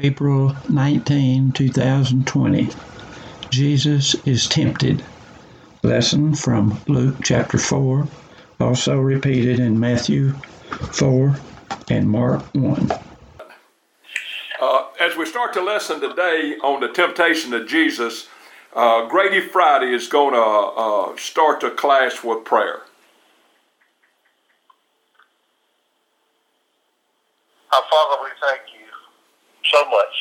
April 19, 2020. Jesus is tempted. Lesson from Luke chapter 4, also repeated in Matthew 4 and Mark 1. Uh, as we start the lesson today on the temptation of Jesus, uh, Grady Friday is going to uh, start the class with prayer. Our Father, we thank you so much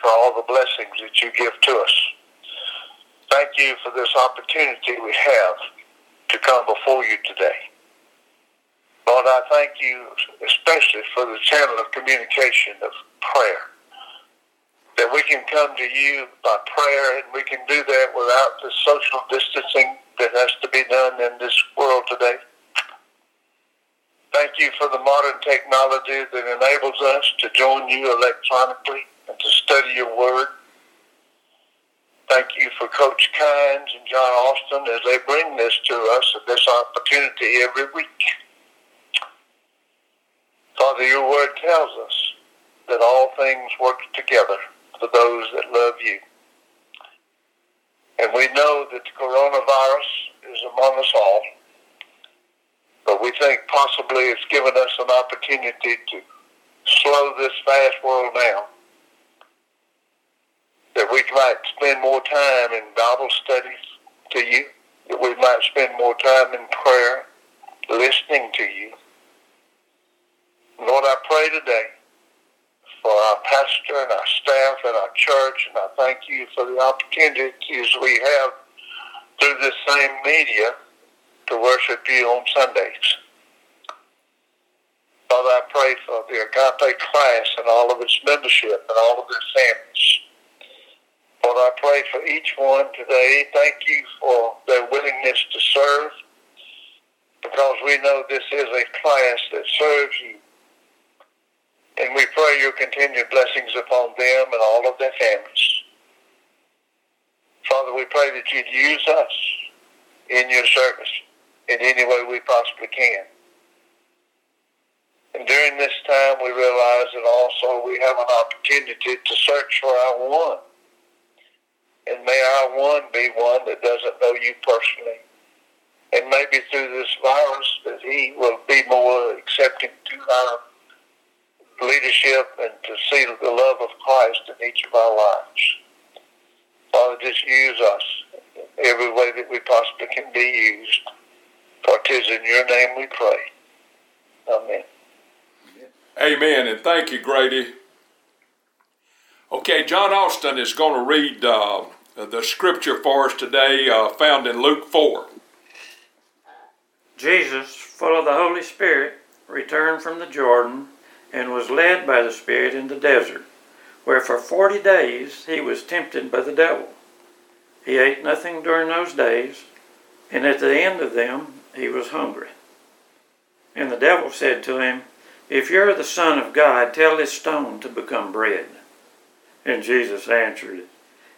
for all the blessings that you give to us. Thank you for this opportunity we have to come before you today. Lord, I thank you especially for the channel of communication of prayer. That we can come to you by prayer and we can do that without the social distancing that has to be done in this world today. Thank you for the modern technology that enables us to join you electronically and to study your word. Thank you for Coach Kynes and John Austin as they bring this to us at this opportunity every week. Father, your word tells us that all things work together for those that love you. And we know that the coronavirus is among us all. But we think possibly it's given us an opportunity to slow this fast world down. That we might spend more time in Bible studies to you. That we might spend more time in prayer, listening to you. Lord, I pray today for our pastor and our staff and our church, and I thank you for the opportunities we have through this same media to worship you on Sundays. Father, I pray for the Agape class and all of its membership and all of their families. Lord, I pray for each one today. Thank you for their willingness to serve because we know this is a class that serves you. And we pray your continued blessings upon them and all of their families. Father, we pray that you'd use us in your service in any way we possibly can. And during this time, we realize that also we have an opportunity to search for our one. And may our one be one that doesn't know you personally. And maybe through this virus that he will be more accepting to our leadership and to see the love of Christ in each of our lives. Father, just use us every way that we possibly can be used. For it is in your name we pray. Amen. Amen, and thank you, Grady. Okay, John Austin is going to read uh, the scripture for us today, uh, found in Luke 4. Jesus, full of the Holy Spirit, returned from the Jordan and was led by the Spirit in the desert, where for forty days he was tempted by the devil. He ate nothing during those days, and at the end of them he was hungry. And the devil said to him, If you're the Son of God, tell this stone to become bread. And Jesus answered,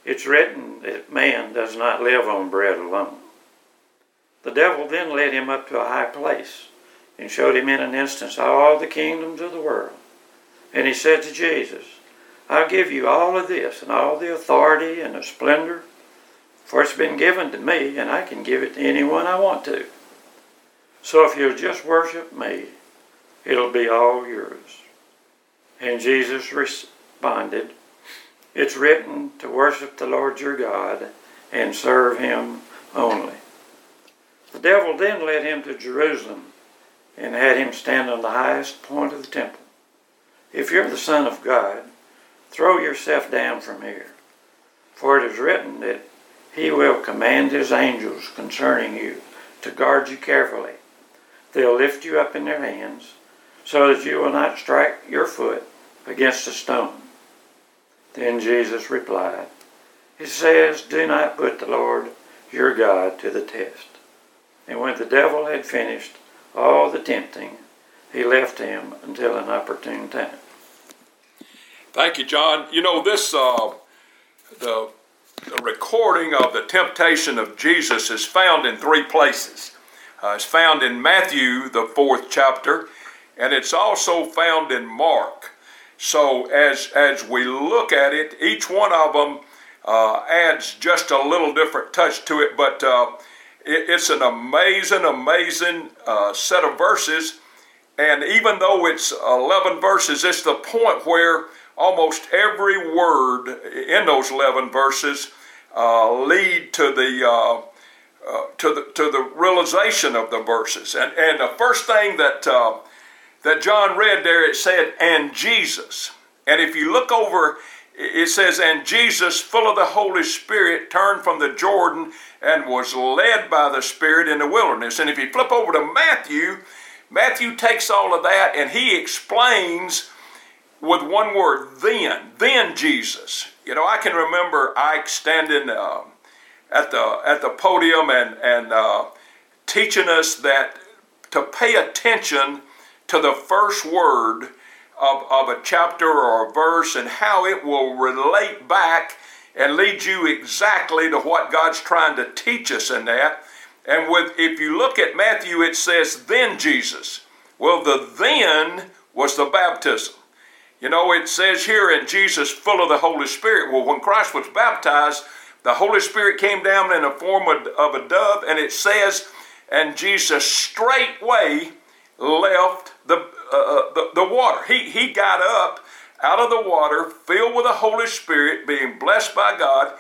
It's written that man does not live on bread alone. The devil then led him up to a high place and showed him in an instant all the kingdoms of the world. And he said to Jesus, I'll give you all of this and all the authority and the splendor, for it's been given to me, and I can give it to anyone I want to. So if you'll just worship me, it'll be all yours. And Jesus responded, It's written to worship the Lord your God and serve him only. The devil then led him to Jerusalem and had him stand on the highest point of the temple. If you're the Son of God, throw yourself down from here. For it is written that he will command his angels concerning you to guard you carefully. They'll lift you up in their hands so that you will not strike your foot against a stone. Then Jesus replied, It says, Do not put the Lord your God to the test. And when the devil had finished all the tempting, he left him until an opportune time. Thank you, John. You know, this, uh, the, the recording of the temptation of Jesus is found in three places. Uh, it's found in Matthew, the fourth chapter, and it's also found in Mark. So as as we look at it, each one of them uh, adds just a little different touch to it, but uh, it, it's an amazing, amazing uh, set of verses. And even though it's 11 verses, it's the point where almost every word in those 11 verses uh, lead to the uh, to the to the realization of the verses. And and the first thing that uh, that John read there, it said, "And Jesus." And if you look over, it says, "And Jesus, full of the Holy Spirit, turned from the Jordan and was led by the Spirit in the wilderness." And if you flip over to Matthew, Matthew takes all of that and he explains with one word, "Then." Then Jesus. You know, I can remember Ike standing. Uh, at the at the podium and and uh, teaching us that to pay attention to the first word of, of a chapter or a verse and how it will relate back and lead you exactly to what God's trying to teach us in that. And with if you look at Matthew, it says, then Jesus. Well, the then was the baptism. You know, it says here in Jesus full of the Holy Spirit. Well, when Christ was baptized, the Holy Spirit came down in the form of, of a dove, and it says, and Jesus straightway left the, uh, uh, the, the water. He, he got up out of the water, filled with the Holy Spirit, being blessed by God,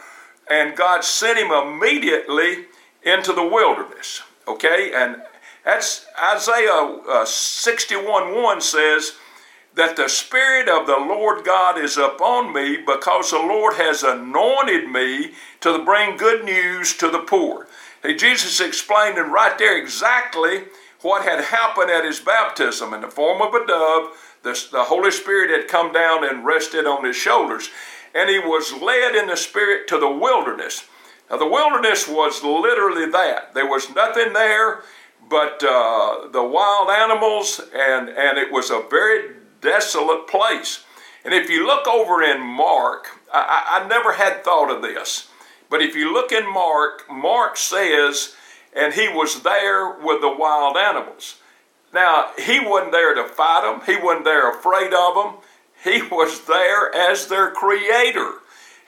and God sent him immediately into the wilderness. Okay, and that's Isaiah uh, 61 1 says, that the Spirit of the Lord God is upon me because the Lord has anointed me to bring good news to the poor. Hey, Jesus explained and right there exactly what had happened at his baptism. In the form of a dove, the, the Holy Spirit had come down and rested on his shoulders, and he was led in the Spirit to the wilderness. Now, the wilderness was literally that. There was nothing there but uh, the wild animals, and, and it was a very desolate place. And if you look over in Mark, I, I, never had thought of this, but if you look in Mark, Mark says, and he was there with the wild animals. Now, he wasn't there to fight them, he wasn't there afraid of them. He was there as their creator.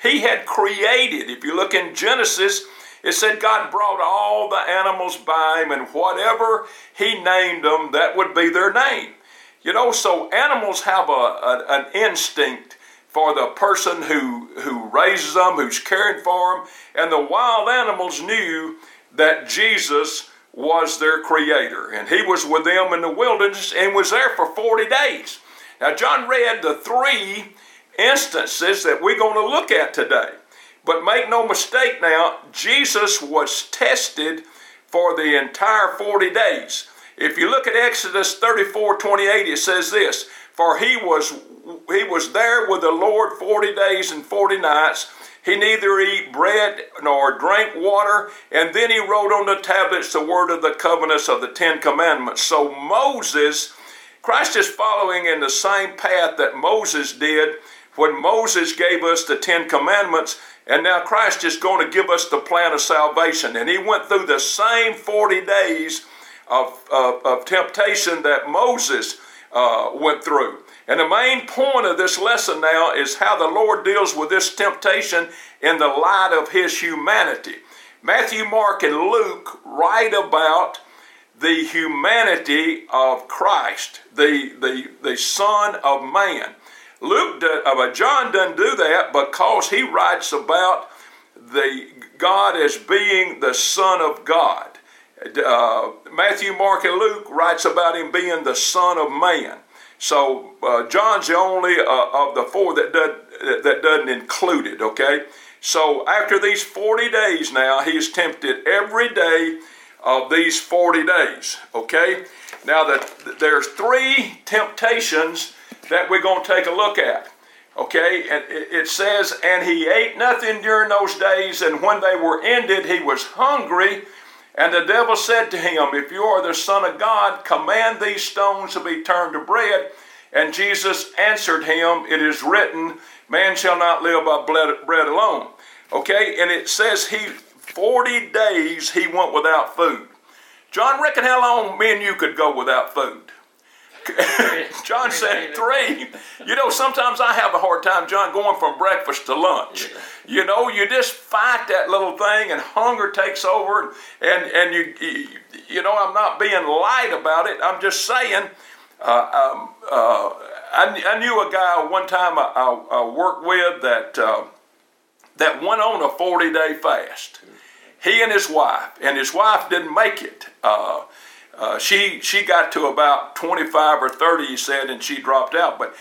He had created, if you look in Genesis, it said God brought all the animals by him, and whatever he named them, that would be their name. You know, so animals have a, a, an instinct for the person who, who raises them, who's caring for them, and the wild animals knew that Jesus was their creator. And he was with them in the wilderness and was there for 40 days. Now, John read the three instances that we're going to look at today. But make no mistake now, Jesus was tested for the entire 40 days. If you look at Exodus 34 28, it says this For he was, he was there with the Lord 40 days and 40 nights. He neither eat bread nor drank water, and then he wrote on the tablets the word of the covenants of the Ten Commandments. So Moses, Christ is following in the same path that Moses did when Moses gave us the Ten Commandments, and now Christ is going to give us the plan of salvation. And he went through the same 40 days of, of, of temptation that Moses uh, went through. And the main point of this lesson now is how the Lord deals with this temptation in the light of his humanity. Matthew, Mark, and Luke write about the humanity of Christ, the, the, the Son of Man. Luke, uh, John doesn't do that because he writes about the God as being the Son of God uh, Matthew, Mark, and Luke writes about him being the Son of Man. So uh, John's the only uh, of the four that does, that doesn't include it. Okay. So after these forty days, now he is tempted every day of these forty days. Okay. Now that there's three temptations that we're going to take a look at. Okay, and it says, and he ate nothing during those days, and when they were ended, he was hungry. And the devil said to him, If you are the Son of God, command these stones to be turned to bread. And Jesus answered him, It is written, Man shall not live by bread alone. Okay, and it says he 40 days he went without food. John, reckon how long me and you could go without food? John said three. You know, sometimes I have a hard time, John, going from breakfast to lunch. You know, you just fight that little thing, and hunger takes over, and and you you know, I'm not being light about it. I'm just saying. Uh, um, uh, I, I, knew a guy one time I, I, I worked with that uh, that went on a 40 day fast. He and his wife, and his wife didn't make it. Uh, she she got to about 25 or 30, he said, and she dropped out. But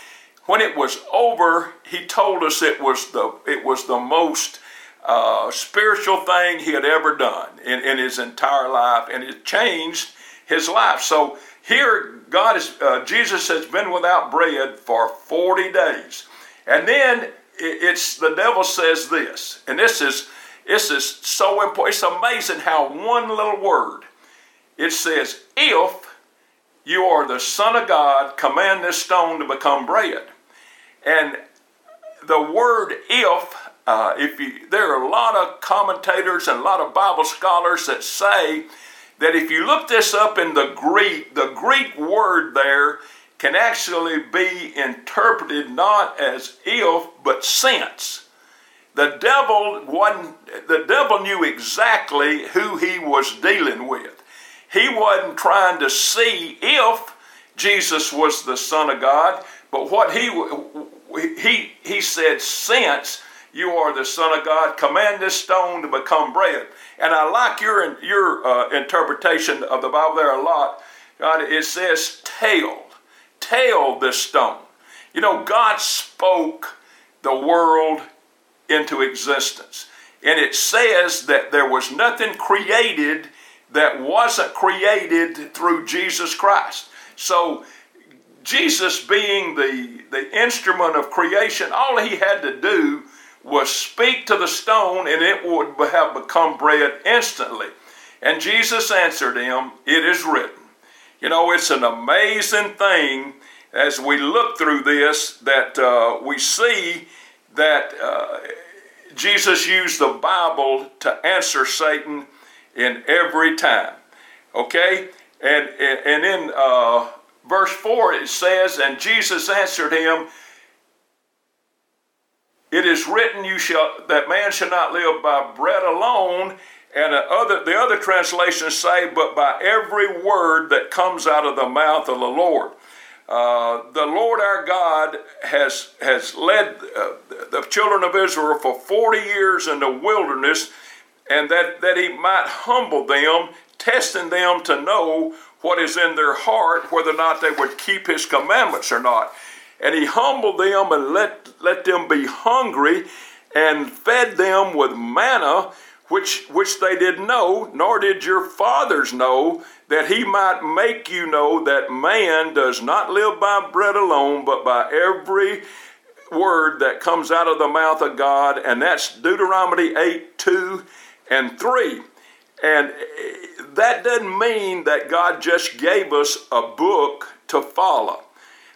when it was over, he told us it was the it was the most uh, spiritual thing he had ever done in, in his entire life, and it changed his life. So here, God is uh, Jesus has been without bread for 40 days, and then it's the devil says this, and this is this is so important. It's amazing how one little word it says, "If you are the Son of God, command this stone to become bread." And the word "if," uh, if you, there are a lot of commentators and a lot of Bible scholars that say that if you look this up in the Greek, the Greek word there can actually be interpreted not as if but since. The devil the devil knew exactly who he was dealing with. He wasn't trying to see if Jesus was the Son of God, but what he he he said, since you are the Son of God, command this stone to become bread. And I like your your uh, interpretation of the Bible there a lot. God, it says, tell tell this stone. You know, God spoke the world into existence. And it says that there was nothing created that wasn't created through Jesus Christ. So, Jesus being the, the instrument of creation, all he had to do was speak to the stone and it would have become bread instantly. And Jesus answered him, It is written. You know, it's an amazing thing as we look through this that uh, we see that uh, Jesus used the Bible to answer Satan in every time. Okay? And, and in uh, verse 4 it says, And Jesus answered him, It is written, you shall that man shall not live by bread alone. And other, the other translations say, But by every word that comes out of the mouth of the Lord. Uh, the Lord our God has, has led uh, the children of Israel for 40 years in the wilderness, and that, that He might humble them, testing them to know what is in their heart, whether or not they would keep His commandments or not. And He humbled them and let, let them be hungry and fed them with manna which, which they did know, nor did your fathers know, that he might make you know that man does not live by bread alone, but by every word that comes out of the mouth of God. And that's Deuteronomy 8 2 and 3. And that doesn't mean that God just gave us a book to follow.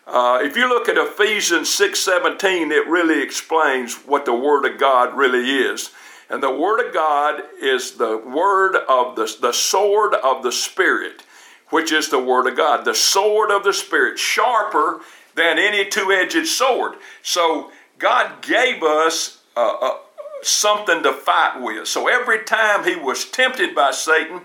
Uh, if you look at Ephesians 6:17, it really explains what the Word of God really is. And the Word of God is the word of the, the sword of the Spirit, which is the Word of God. The sword of the Spirit, sharper than any two edged sword. So God gave us a, uh, something to fight with. So every time he was tempted by Satan,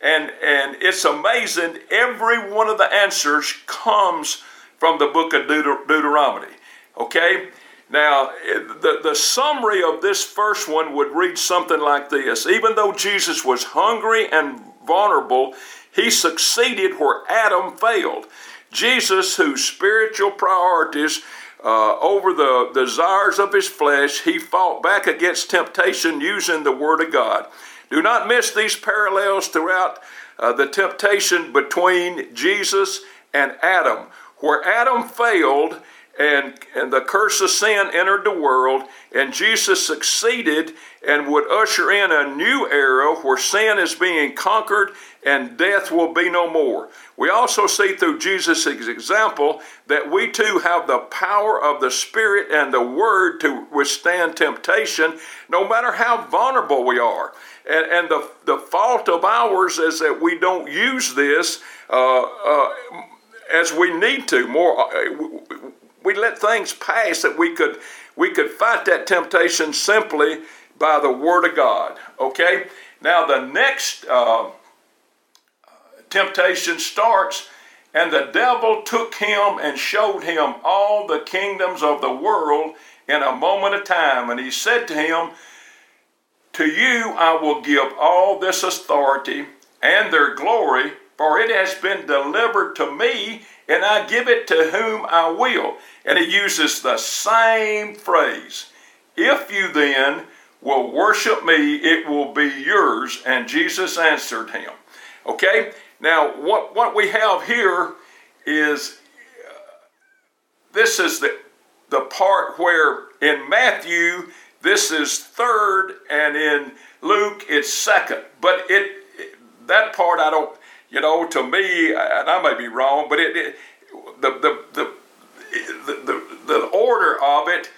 and, and it's amazing, every one of the answers comes from the book of Deut- Deuteronomy. Okay? Now, the, the summary of this first one would read something like this Even though Jesus was hungry and vulnerable, he succeeded where Adam failed. Jesus, whose spiritual priorities uh, over the desires of his flesh, he fought back against temptation using the Word of God. Do not miss these parallels throughout uh, the temptation between Jesus and Adam. Where Adam failed, and, and the curse of sin entered the world, and Jesus succeeded and would usher in a new era where sin is being conquered and death will be no more. We also see through Jesus' example that we too have the power of the Spirit and the Word to withstand temptation, no matter how vulnerable we are. And, and the, the fault of ours is that we don't use this. Uh, uh, as we need to. More, uh, we let things pass that we could we could fight that temptation simply by the Word of God. Okay. Now the next uh, temptation starts, and the devil took him and showed him all the kingdoms of the world in a moment of time, and he said to him. To you I will give all this authority and their glory, for it has been delivered to me, and I give it to whom I will. And he uses the same phrase. If you then will worship me, it will be yours. And Jesus answered him. Okay, now what, what we have here is uh, this is the, the part where in Matthew this is third, and in Luke it's second. But it that part I don't, you know, to me, and I may be wrong, but it, it the, the, the, the, the, order of it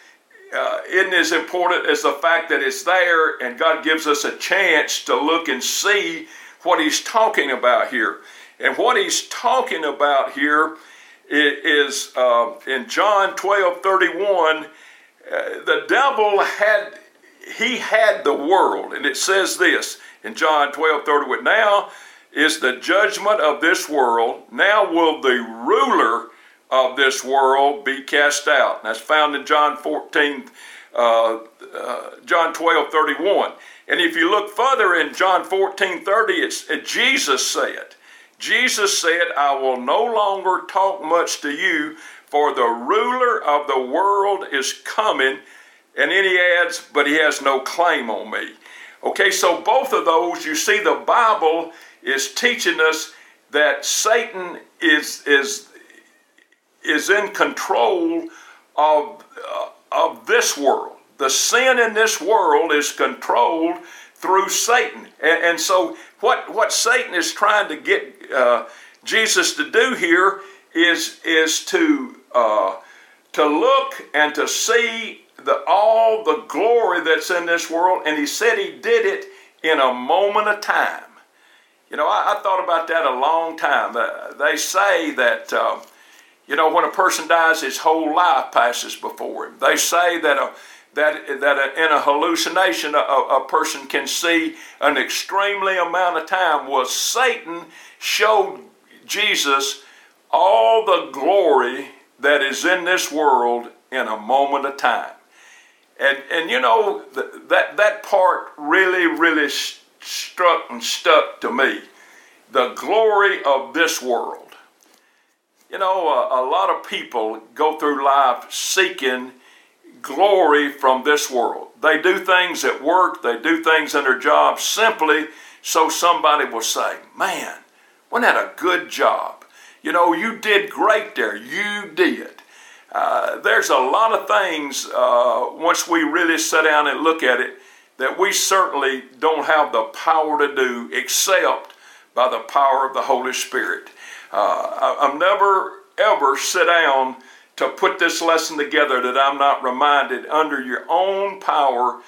uh, not as important as the fact that it's there and God gives us a chance to look and see what He's talking about here. And what He's talking about here is uh, in John 12 31, uh, the devil had, he had the world. And it says this in John 12 31, now is the judgment of this world. Now will the ruler of this world be cast out. That's found in John 14, uh, uh, John 12, 31. And if you look further in John 14, 30, it's uh, Jesus said, Jesus said, I will no longer talk much to you, for the ruler of the world is coming. And then he adds, but he has no claim on me. Okay, so both of those, you see, the Bible is teaching us that Satan is is is in control of uh, of this world. The sin in this world is controlled through Satan, and, and so what what Satan is trying to get uh, Jesus to do here is is to uh, to look and to see the all the glory that's in this world, and he said he did it in a moment of time. You know, I, I thought about that a long time. Uh, they say that, uh, you know, when a person dies, his whole life passes before him. They say that a that that a, in a hallucination a, a person can see an extremely amount of time. Well, Satan showed Jesus all the glory that is in this world in a moment of time. And, and you know, that, that part really, really struck and stuck to me. The glory of this world. You know, a, a lot of people go through life seeking glory from this world. They do things at work, they do things in their job simply so somebody will say, Man, wasn't that a good job? You know, you did great there. You did. Uh, there's a lot of things, uh, once we really sit down and look at it, that we certainly don't have the power to do except by the power of the Holy Spirit. Uh, I, have never ever sit down to put this lesson together that I'm not reminded under your own power,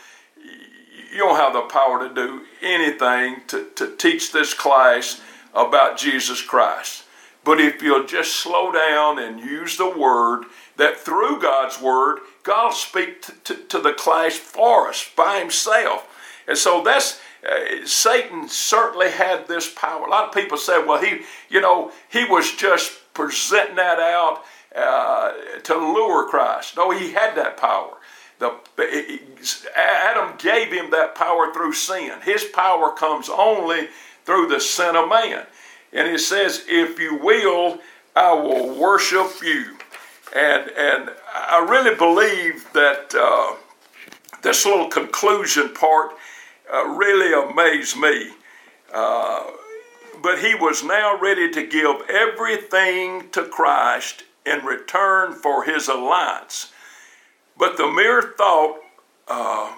you don't have the power to do anything to, to teach this class about Jesus Christ. But if you'll just slow down and use the Word, that through God's Word, God will speak to, to, the class for us by Himself. And so that's uh, Satan certainly had this power. A lot of people said, well, he, you know, he was just presenting that out uh, to lure Christ. No, he had that power. The, Adam gave him that power through sin. His power comes only through the sin of man. And it says, if you will, I will worship you. And, and I really believe that uh, this little conclusion part uh, really amazed me. Uh, but he was now ready to give everything to Christ in return for his alliance. But the mere thought uh,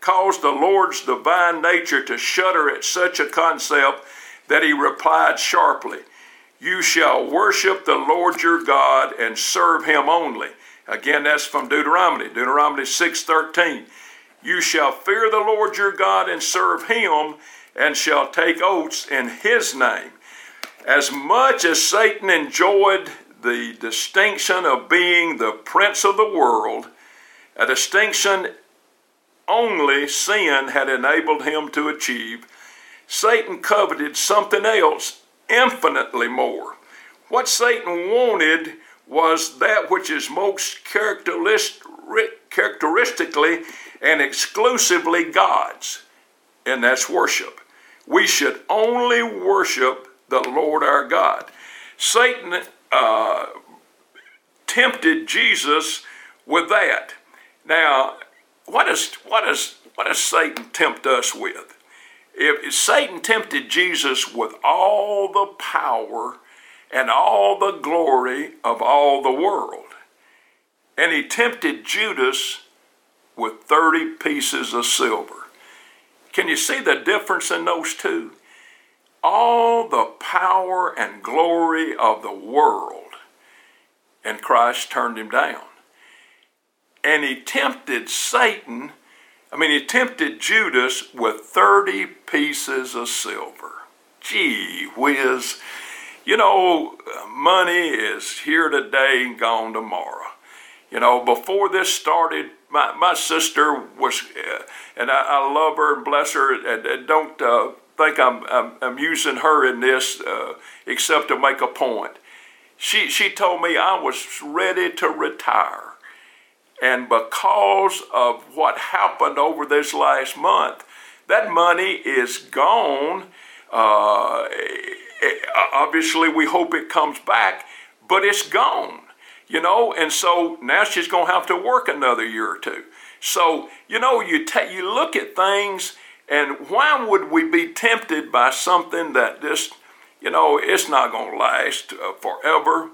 caused the Lord's divine nature to shudder at such a concept that he replied sharply, You shall worship the Lord your God and serve him only. Again, that's from Deuteronomy, Deuteronomy 6:13. You shall fear the Lord your God and serve him, and shall take oaths in his name. As much as Satan enjoyed the distinction of being the prince of the world, a distinction only sin had enabled him to achieve, Satan coveted something else infinitely more. What Satan wanted was that which is most characteristically and exclusively God's, and that's worship. We should only worship the Lord our God. Satan uh, tempted Jesus with that. Now, what does what does what does Satan tempt us with? If Satan tempted Jesus with all the power and all the glory of all the world, and he tempted Judas with 30 pieces of silver. Can you see the difference in those two? All the power and glory of the world, and Christ turned him down and he tempted Satan, I mean, he tempted Judas with 30 pieces of silver. Gee whiz. You know, money is here today and gone tomorrow. You know, before this started, my, my sister was, uh, and I, I, love her and bless her, and, and don't uh, think I'm, I'm, I'm, using her in this uh, except to make a point. She, she told me I was ready to retire. And because of what happened over this last month, that money is gone. Uh, obviously, we hope it comes back, but it's gone, you know. And so now she's going to have to work another year or two. So you know, you take you look at things, and why would we be tempted by something that just, you know, it's not going to last uh, forever?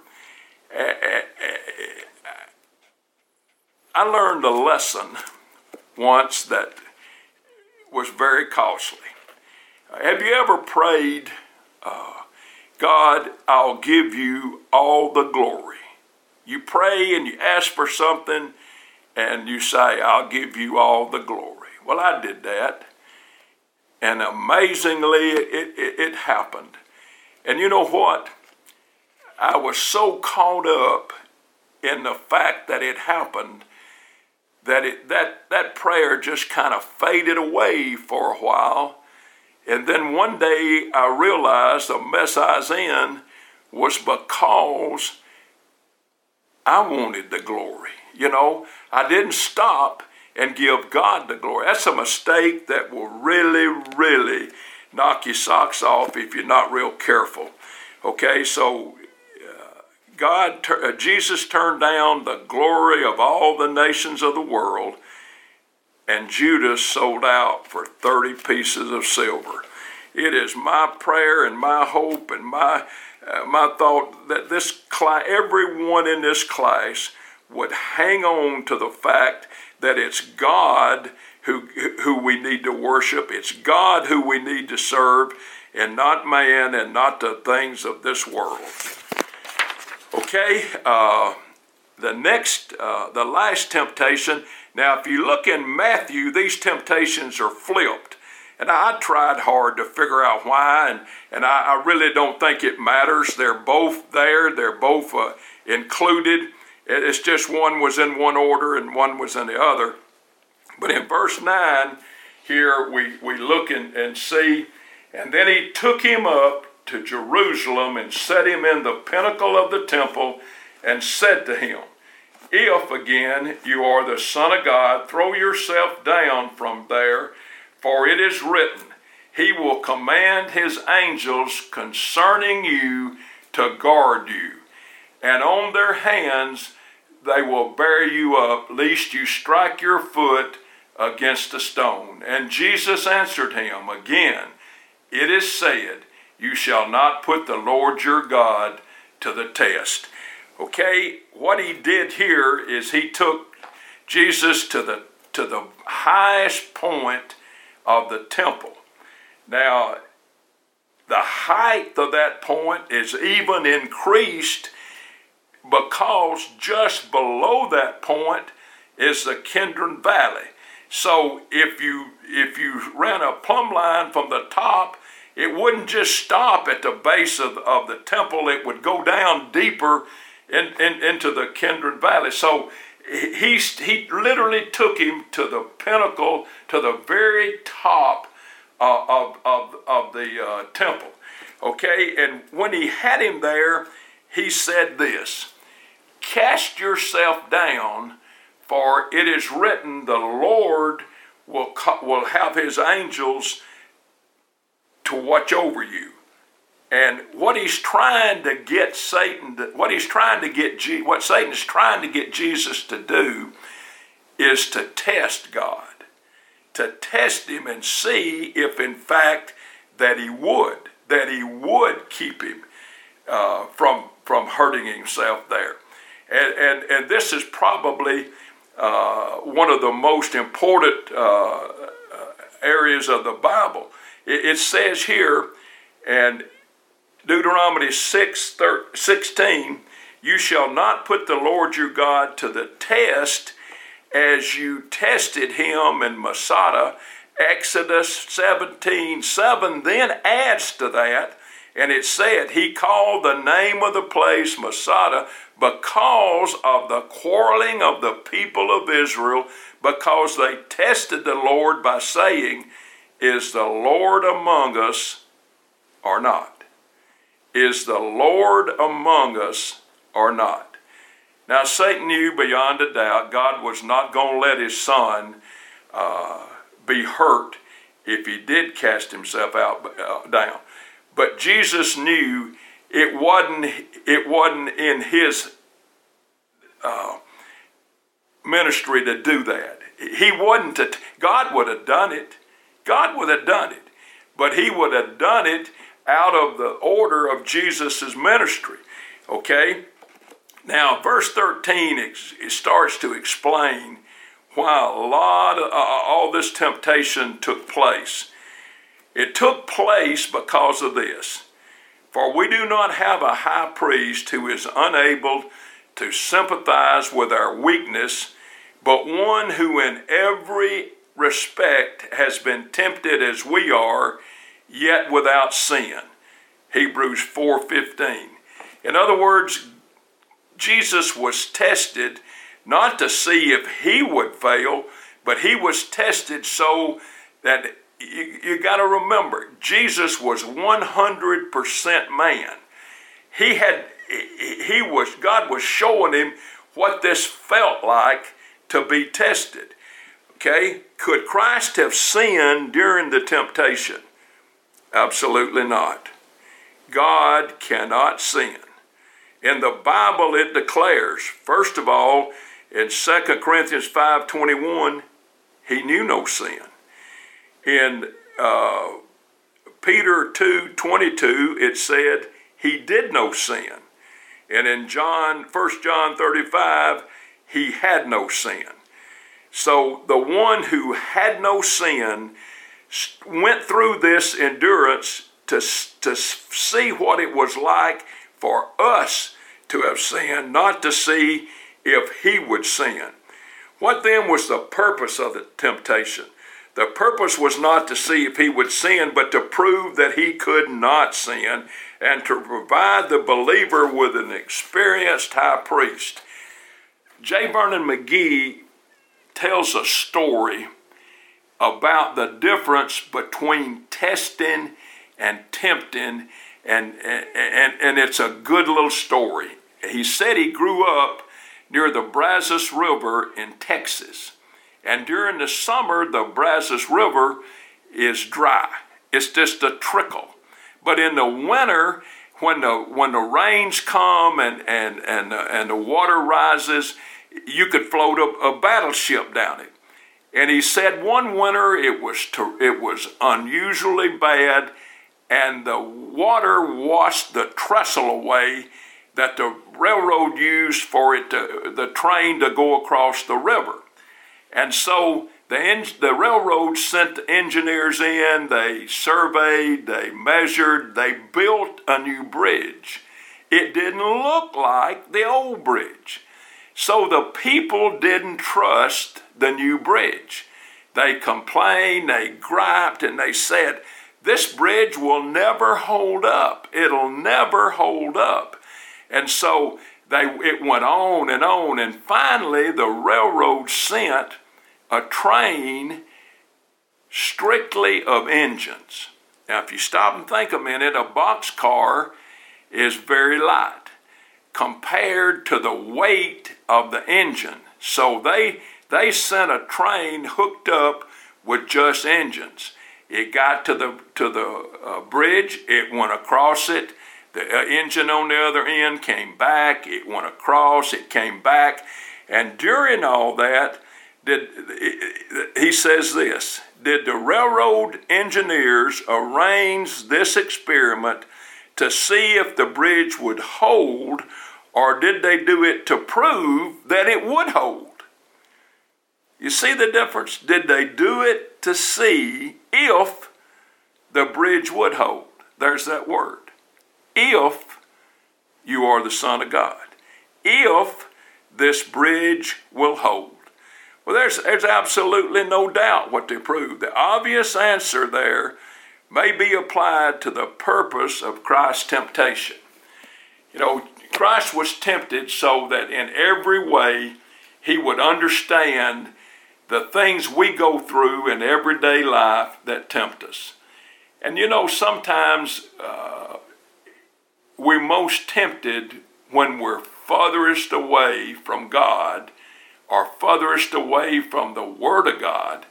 I learned a lesson once that was very costly. Have you ever prayed, uh, God, I'll give you all the glory? You pray and you ask for something and you say, I'll give you all the glory. Well, I did that. And amazingly, it, it, it happened. And you know what? I was so caught up in the fact that it happened that it, that that prayer just kind of faded away for a while. And then one day I realized the mess I was in was because I wanted the glory. You know, I didn't stop and give God the glory. That's a mistake that will really, really knock your socks off if you're not real careful. Okay, so God, uh, Jesus turned down the glory of all the nations of the world, and Judas sold out for 30 pieces of silver. It is my prayer and my hope and my, uh, my thought that this everyone in this class would hang on to the fact that it's God who, who we need to worship, it's God who we need to serve, and not man and not the things of this world. Okay, uh, the next, uh, the last temptation. Now, if you look in Matthew, these temptations are flipped. And I tried hard to figure out why, and, and I, I really don't think it matters. They're both there, they're both uh, included. It's just one was in one order and one was in the other. But in verse 9, here we, we look and, and see, and then he took him up to Jerusalem and set him in the pinnacle of the temple and said to him, If again you are the Son of God, throw yourself down from there, for it is written, He will command His angels concerning you to guard you, and on their hands they will bear you up, lest you strike your foot against a stone. And Jesus answered him again, It is said, you shall not put the Lord your God to the test. Okay, what he did here is he took Jesus to the to the highest point of the temple. Now, the height of that point is even increased because just below that point is the Kidron Valley. So if you if you ran a plumb line from the top it wouldn't just stop at the base of, of the temple, it would go down deeper in, in, into the Kidron Valley. So he, he literally took him to the pinnacle, to the very top uh, of, of, of the uh, temple. Okay, and when he had him there, he said this Cast yourself down, for it is written, the Lord will, will have his angels to watch over you. And what he's trying to get Satan, to, what he's trying to get, what Satan is trying to get Jesus to do, is to test God, to test him and see if, in fact, that he would, that he would keep him uh, from from hurting himself there. And and and this is probably uh, one of the most important uh, areas of the Bible. It, says here, and Deuteronomy 6, 16, you shall not put the Lord your God to the test as you tested him in Masada. Exodus 17, 7 then adds to that, and it said, He called the name of the place Masada because of the quarreling of the people of Israel, because they tested the Lord by saying, Is the Lord among us or not? Is the Lord among us or not? Now, Satan knew beyond a doubt God was not going to let his son uh, be hurt if he did cast himself out uh, down. But Jesus knew it wasn't, it wasn't in his uh, ministry to do that. He wasn't to, God would have done it. God would have done it. But he would have done it out of the order of Jesus' ministry. Okay? Now, verse 13 it starts to explain why a lot of uh, all this temptation took place. It took place because of this. For we do not have a high priest who is unable to sympathize with our weakness, but one who in every respect has been tempted as we are yet without sin. Hebrews 4:15. In other words, Jesus was tested not to see if he would fail, but he was tested so that you, you got to remember Jesus was 100% man. He had he was God was showing him what this felt like to be tested. Okay? Could Christ have sinned during the temptation? Absolutely not. God cannot sin. In the Bible, it declares, first of all, in 2 Corinthians 5.21, he knew no sin. In uh, Peter 2.22, it said he did no sin. And in John, 1 John 35, he had no sin. So the one who had no sin went through this endurance to, to see what it was like for us to have sinned, not to see if he would sin. What then was the purpose of the temptation? The purpose was not to see if he would sin, but to prove that he could not sin and to provide the believer with an experienced high priest. J. Vernon McGee tells a story about the difference between testing and tempting, and, and, and it's a good little story. He said he grew up near the Brazos River in Texas. And during the summer, the Brazos River is dry. It's just a trickle. But in the winter, when the, when the rains come and, and, and, and the water rises, you could float a, a battleship down it. And he said one winter it was to, it was unusually bad, and the water washed the trestle away that the railroad used for it to, the train to go across the river. And so the, the railroad sent the engineers in, they surveyed, they measured, they built a new bridge. It didn't look like the old bridge. So the people didn't trust the new bridge. They complained, they griped, and they said, This bridge will never hold up. It'll never hold up. And so they, it went on and on, and finally the railroad sent a train strictly of engines. Now, if you stop and think a minute, a boxcar is very light compared to the weight of the engine. So they they sent a train hooked up with just engines. It got to the to the uh, bridge. It went across it. The uh, engine on the other end came back. It went across. It came back, and during all that, did he says this? Did the railroad engineers arrange this experiment to see if the bridge would hold, or did they do it to prove that it would hold? You see the difference? Did they do it to see if the bridge would hold? There's that word. If you are the Son of God. If this bridge will hold. Well, there's, there's absolutely no doubt what they proved. The obvious answer there may be applied to the purpose of Christ's temptation. You know, Christ was tempted so that in every way he would understand the things we go through in everyday life that tempt us. And you know, sometimes uh, we're most tempted when we're furthest away from God or furthest away from the Word of God.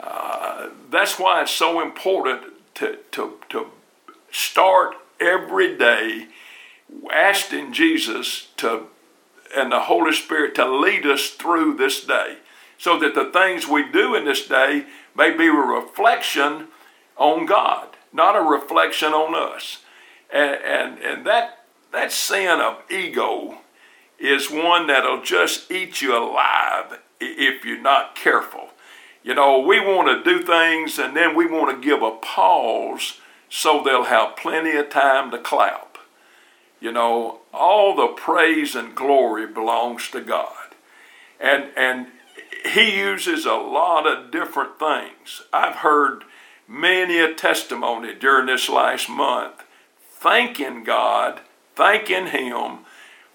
Uh, that's why it's so important to, to, to start every day asking Jesus to and the Holy Spirit to lead us through this day so that the things we do in this day may be a reflection on God, not a reflection on us. And, and, and that, that sin of ego is one that'll just eat you alive if you're not careful. You know, we want to do things and then we want to give a pause so they'll have plenty of time to clap. You know, all the praise and glory belongs to God. And, and he uses a lot of different things. I've heard many a testimony during this last month thanking God, thanking Him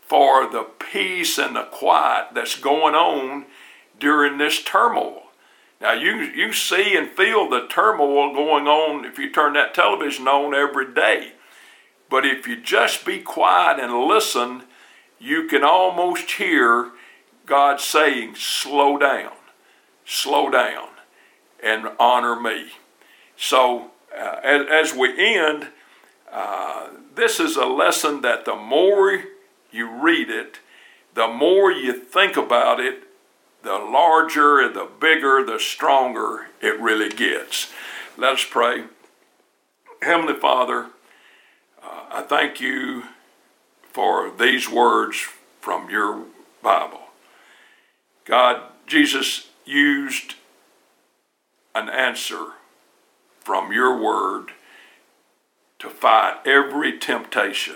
for the peace and the quiet that's going on during this turmoil. Now, you, you see and feel the turmoil going on if you turn that television on every day. But if you just be quiet and listen, you can almost hear God saying, slow down, slow down, and honor me. So, uh, as, as, we end, uh, this is a lesson that the more you read it, the more you think about it, the larger, the bigger, the stronger it really gets. Let us pray. Heavenly Father, uh, I thank you for these words from your Bible. God, Jesus used an answer from your word to fight every temptation.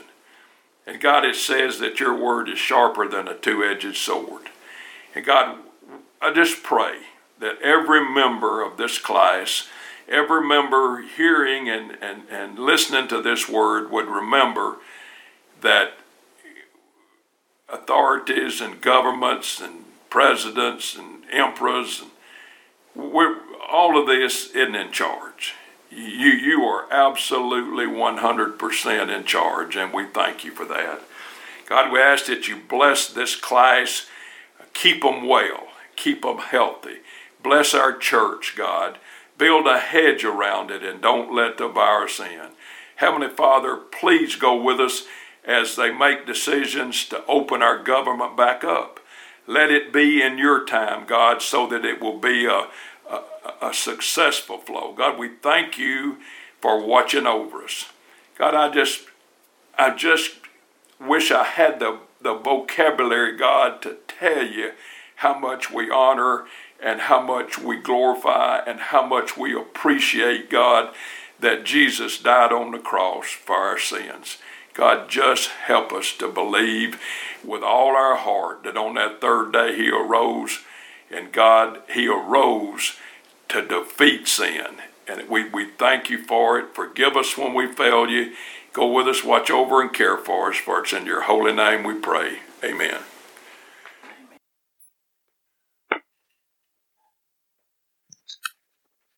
And God, it says that your word is sharper than a two edged sword. And God, I just pray that every member of this class, every member hearing and, and, and listening to this word would remember that authorities and governments and presidents and emperors. And we're, all of this isn't in charge. You, you are absolutely 100% in charge, and we thank you for that. God, we ask that you bless this class, keep them well, keep them healthy. Bless our church, God. Build a hedge around it and don't let the virus in. Heavenly Father, please go with us as they make decisions to open our government back up. Let it be in your time, God, so that it will be a, a, a successful flow. God, we thank you for watching over us. God, I just I just wish I had the, the vocabulary, God, to tell you how much we honor and how much we glorify and how much we appreciate, God, that Jesus died on the cross for our sins. God, just help us to believe with all our heart that on that third day He arose, and God, He arose to defeat sin. And we, we thank you for it. Forgive us when we failed you. Go with us, watch over, and care for us. For it's in your holy name we pray. Amen.